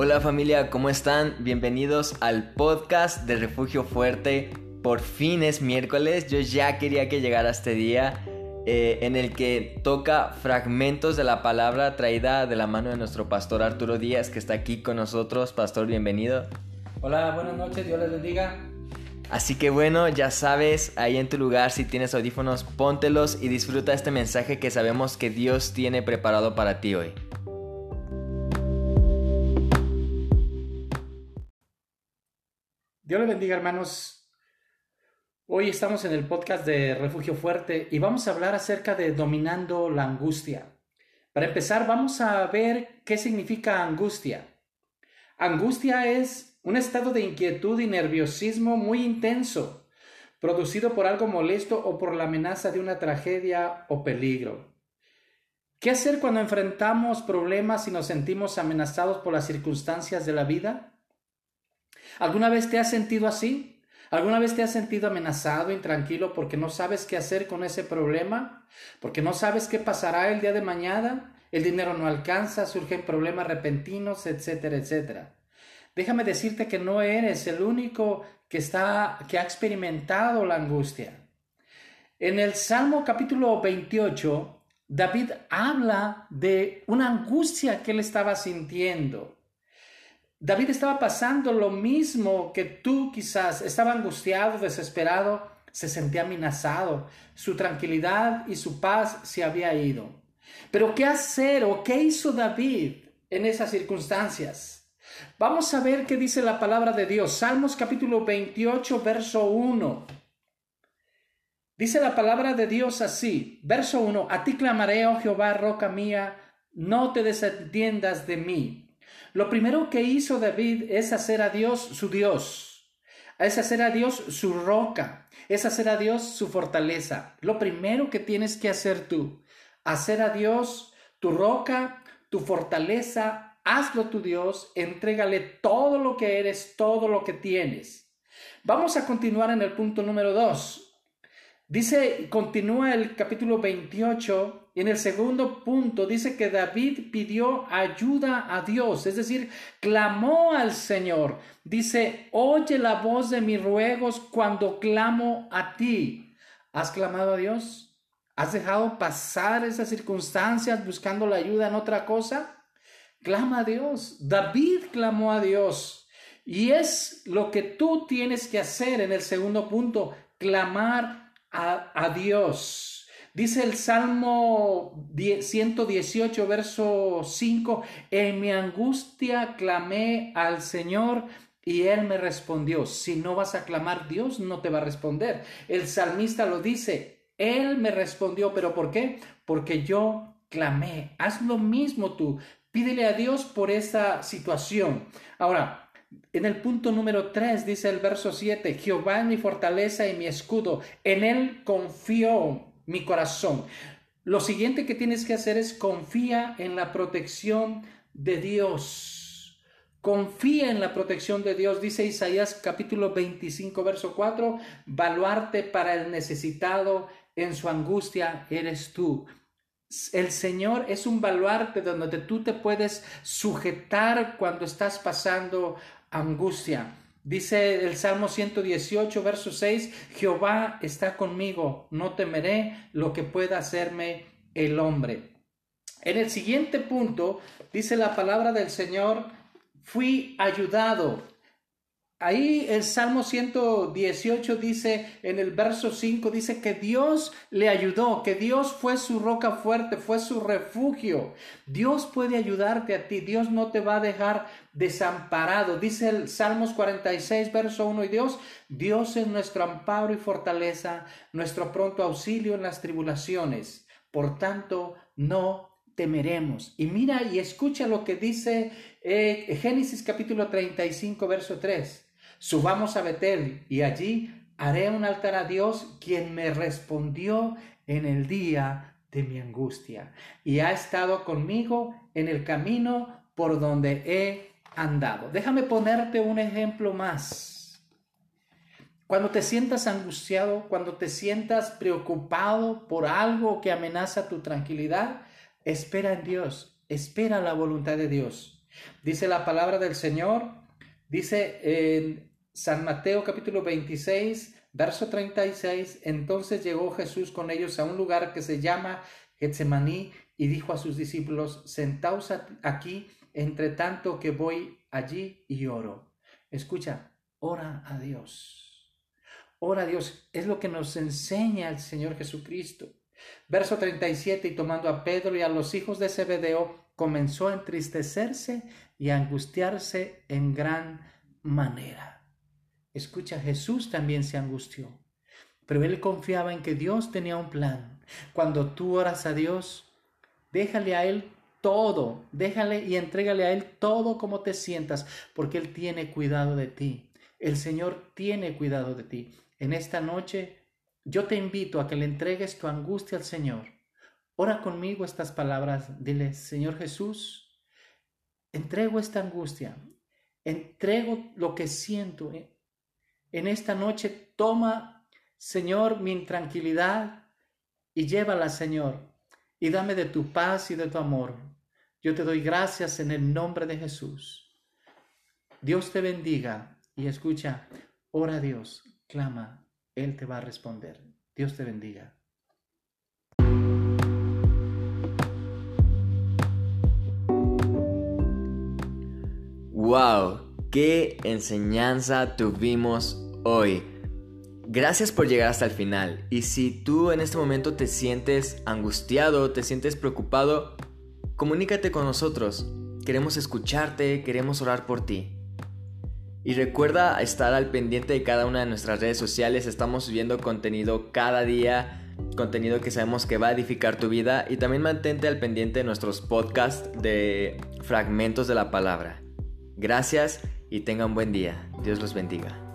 Hola familia, ¿cómo están? Bienvenidos al podcast de Refugio Fuerte. Por fin es miércoles, yo ya quería que llegara este día eh, en el que toca fragmentos de la palabra traída de la mano de nuestro pastor Arturo Díaz, que está aquí con nosotros. Pastor, bienvenido. Hola, buenas noches, Dios les bendiga. Así que bueno, ya sabes, ahí en tu lugar, si tienes audífonos, póntelos y disfruta este mensaje que sabemos que Dios tiene preparado para ti hoy. Dios les bendiga, hermanos. Hoy estamos en el podcast de Refugio Fuerte y vamos a hablar acerca de dominando la angustia. Para empezar, vamos a ver qué significa angustia. Angustia es un estado de inquietud y nerviosismo muy intenso, producido por algo molesto o por la amenaza de una tragedia o peligro. ¿Qué hacer cuando enfrentamos problemas y nos sentimos amenazados por las circunstancias de la vida? ¿Alguna vez te has sentido así? ¿Alguna vez te has sentido amenazado, intranquilo porque no sabes qué hacer con ese problema? ¿Porque no sabes qué pasará el día de mañana? El dinero no alcanza, surgen problemas repentinos, etcétera, etcétera. Déjame decirte que no eres el único que está que ha experimentado la angustia. En el Salmo capítulo 28, David habla de una angustia que él estaba sintiendo. David estaba pasando lo mismo que tú quizás, estaba angustiado, desesperado, se sentía amenazado, su tranquilidad y su paz se había ido. Pero ¿qué hacer o qué hizo David en esas circunstancias? Vamos a ver qué dice la palabra de Dios. Salmos capítulo 28, verso 1. Dice la palabra de Dios así, verso 1, a ti clamaré, oh Jehová, roca mía, no te desentiendas de mí. Lo primero que hizo David es hacer a Dios su Dios, es hacer a Dios su roca, es hacer a Dios su fortaleza. Lo primero que tienes que hacer tú, hacer a Dios tu roca, tu fortaleza, hazlo tu Dios, entrégale todo lo que eres, todo lo que tienes. Vamos a continuar en el punto número dos. Dice, continúa el capítulo 28 y en el segundo punto dice que David pidió ayuda a Dios, es decir, clamó al Señor. Dice, oye la voz de mis ruegos cuando clamo a ti. ¿Has clamado a Dios? ¿Has dejado pasar esas circunstancias buscando la ayuda en otra cosa? Clama a Dios. David clamó a Dios. Y es lo que tú tienes que hacer en el segundo punto, clamar a, Dios. Dice el Salmo 118, verso 5, en mi angustia clamé al Señor y Él me respondió. Si no vas a clamar, Dios no te va a responder. El salmista lo dice, Él me respondió, pero ¿por qué? Porque yo clamé. Haz lo mismo tú. Pídele a Dios por esa situación. Ahora, en el punto número 3 dice el verso 7, Jehová es mi fortaleza y mi escudo, en él confío mi corazón. Lo siguiente que tienes que hacer es confía en la protección de Dios. Confía en la protección de Dios, dice Isaías capítulo 25, verso 4, baluarte para el necesitado en su angustia eres tú. El Señor es un baluarte donde tú te puedes sujetar cuando estás pasando angustia. Dice el Salmo 118, verso 6, Jehová está conmigo, no temeré lo que pueda hacerme el hombre. En el siguiente punto, dice la palabra del Señor, fui ayudado Ahí el Salmo 118 dice, en el verso 5, dice que Dios le ayudó, que Dios fue su roca fuerte, fue su refugio. Dios puede ayudarte a ti, Dios no te va a dejar desamparado. Dice el Salmos 46, verso 1 y Dios, Dios es nuestro amparo y fortaleza, nuestro pronto auxilio en las tribulaciones. Por tanto, no temeremos. Y mira y escucha lo que dice eh, Génesis capítulo 35, verso 3. Subamos a Betel y allí haré un altar a Dios, quien me respondió en el día de mi angustia y ha estado conmigo en el camino por donde he andado. Déjame ponerte un ejemplo más. Cuando te sientas angustiado, cuando te sientas preocupado por algo que amenaza tu tranquilidad, espera en Dios, espera la voluntad de Dios. Dice la palabra del Señor, dice en San Mateo capítulo 26, verso 36, entonces llegó Jesús con ellos a un lugar que se llama Getsemaní y dijo a sus discípulos, sentaos aquí entre tanto que voy allí y oro. Escucha, ora a Dios. Ora a Dios. Es lo que nos enseña el Señor Jesucristo. Verso 37, y tomando a Pedro y a los hijos de Zebedeo, comenzó a entristecerse y a angustiarse en gran manera. Escucha, Jesús también se angustió, pero él confiaba en que Dios tenía un plan. Cuando tú oras a Dios, déjale a Él todo, déjale y entrégale a Él todo como te sientas, porque Él tiene cuidado de ti. El Señor tiene cuidado de ti. En esta noche yo te invito a que le entregues tu angustia al Señor. Ora conmigo estas palabras. Dile, Señor Jesús, entrego esta angustia, entrego lo que siento. En esta noche toma, Señor, mi intranquilidad y llévala, Señor, y dame de tu paz y de tu amor. Yo te doy gracias en el nombre de Jesús. Dios te bendiga y escucha, ora a Dios, clama, Él te va a responder. Dios te bendiga. ¡Wow! ¡Qué enseñanza tuvimos hoy! Gracias por llegar hasta el final. Y si tú en este momento te sientes angustiado, te sientes preocupado, comunícate con nosotros. Queremos escucharte, queremos orar por ti. Y recuerda estar al pendiente de cada una de nuestras redes sociales. Estamos subiendo contenido cada día, contenido que sabemos que va a edificar tu vida. Y también mantente al pendiente de nuestros podcasts de fragmentos de la palabra. Gracias y tengan buen día. Dios los bendiga.